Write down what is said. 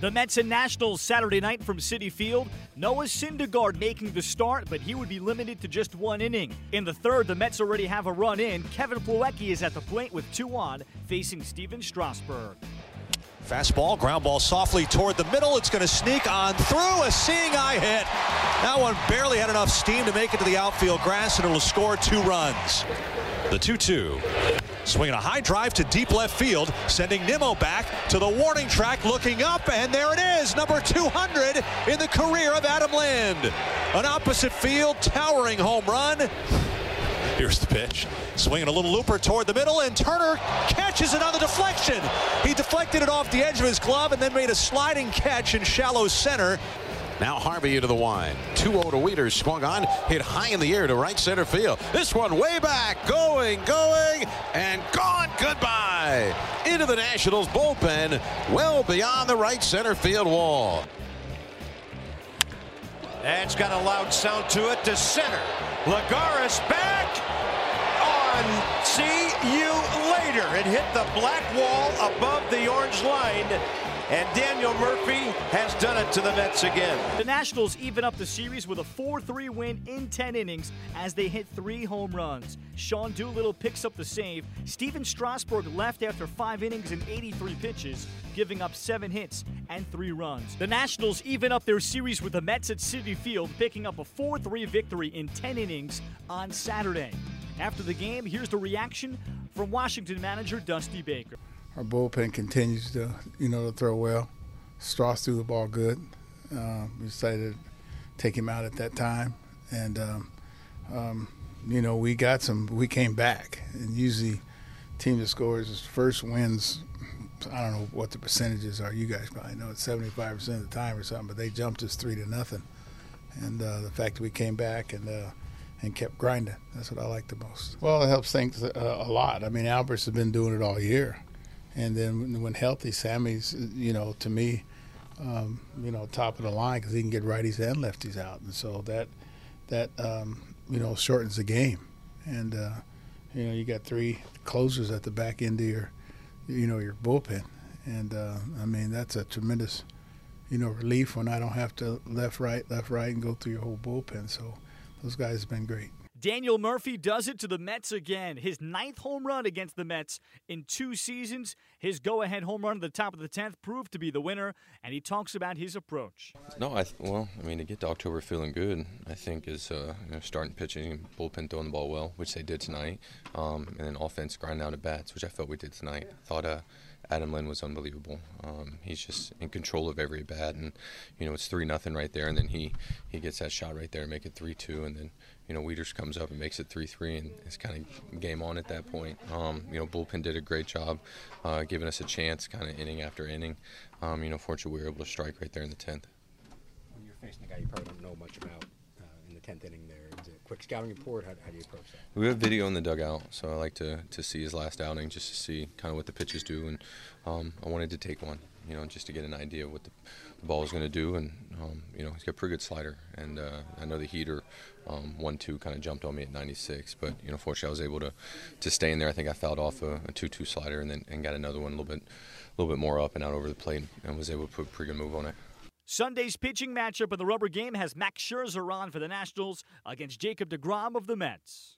The Mets and Nationals Saturday night from Citi Field. Noah Syndergaard making the start, but he would be limited to just one inning. In the third, the Mets already have a run in. Kevin Plawecki is at the plate with two on, facing Stephen Strasburg. Fastball, ground ball softly toward the middle. It's going to sneak on through a seeing eye hit. That one barely had enough steam to make it to the outfield grass, and it'll score two runs. The 2 2. Swinging a high drive to deep left field, sending Nimmo back to the warning track, looking up, and there it is, number 200 in the career of Adam Lind. An opposite field, towering home run. Here's the pitch. Swinging a little looper toward the middle, and Turner catches the deflection. He deflected it off the edge of his glove and then made a sliding catch in shallow center. Now Harvey into the wide. 2-0 to Wieters. Swung on, hit high in the air to right center field. This one way back, going, going, and gone. Goodbye. Into the Nationals bullpen, well beyond the right center field wall. It's got a loud sound to it to center. Lagares back on. See you later. It hit the black wall above the orange line. And Daniel Murphy has done it to the Mets again. The Nationals even up the series with a 4 3 win in 10 innings as they hit three home runs. Sean Doolittle picks up the save. Stephen Strasburg left after five innings and 83 pitches, giving up seven hits and three runs. The Nationals even up their series with the Mets at Citi Field, picking up a 4 3 victory in 10 innings on Saturday. After the game, here's the reaction from Washington manager Dusty Baker our bullpen continues to, you know, to throw well. Strauss threw the ball good. Uh, we decided to take him out at that time, and um, um, you know, we got some. We came back, and usually, team that scores first wins. I don't know what the percentages are. You guys probably know it's 75 percent of the time or something, but they jumped us three to nothing, and uh, the fact that we came back and. Uh, and kept grinding. That's what I like the most. Well, it helps things uh, a lot. I mean, Albert's has been doing it all year. And then when healthy, Sammy's, you know, to me, um, you know, top of the line because he can get righties and lefties out, and so that that um, you know shortens the game. And uh, you know, you got three closers at the back end of your, you know, your bullpen, and uh, I mean that's a tremendous, you know, relief when I don't have to left right left right and go through your whole bullpen. So those guys have been great. Daniel Murphy does it to the Mets again. His ninth home run against the Mets in two seasons. His go ahead home run at the top of the 10th proved to be the winner, and he talks about his approach. No, I well, I mean, to get to October feeling good, I think is uh, you know, starting pitching, bullpen throwing the ball well, which they did tonight, um, and then offense grinding out at bats, which I felt we did tonight. Thought uh, Adam Lind was unbelievable. Um, he's just in control of every bat, and you know it's three nothing right there, and then he he gets that shot right there and make it three two, and then you know Wieters comes up and makes it three three, and it's kind of game on at that point. Um, you know bullpen did a great job, uh, giving us a chance, kind of inning after inning. Um, you know, fortunately we were able to strike right there in the tenth. When you're facing a guy you probably don't know much about uh, in the tenth inning, there quick scouting report? How, how do you approach that? We have video in the dugout, so I like to to see his last outing just to see kind of what the pitches do, and um, I wanted to take one, you know, just to get an idea of what the, the ball is going to do, and um, you know, he's got a pretty good slider, and uh, I know the heater um, one two kind of jumped on me at 96, but you know, fortunately, I was able to to stay in there. I think I fouled off a, two two slider, and then and got another one a little bit a little bit more up and out over the plate, and was able to put a pretty good move on it. Sunday's pitching matchup in the rubber game has Max Scherzer on for the Nationals against Jacob DeGrom of the Mets.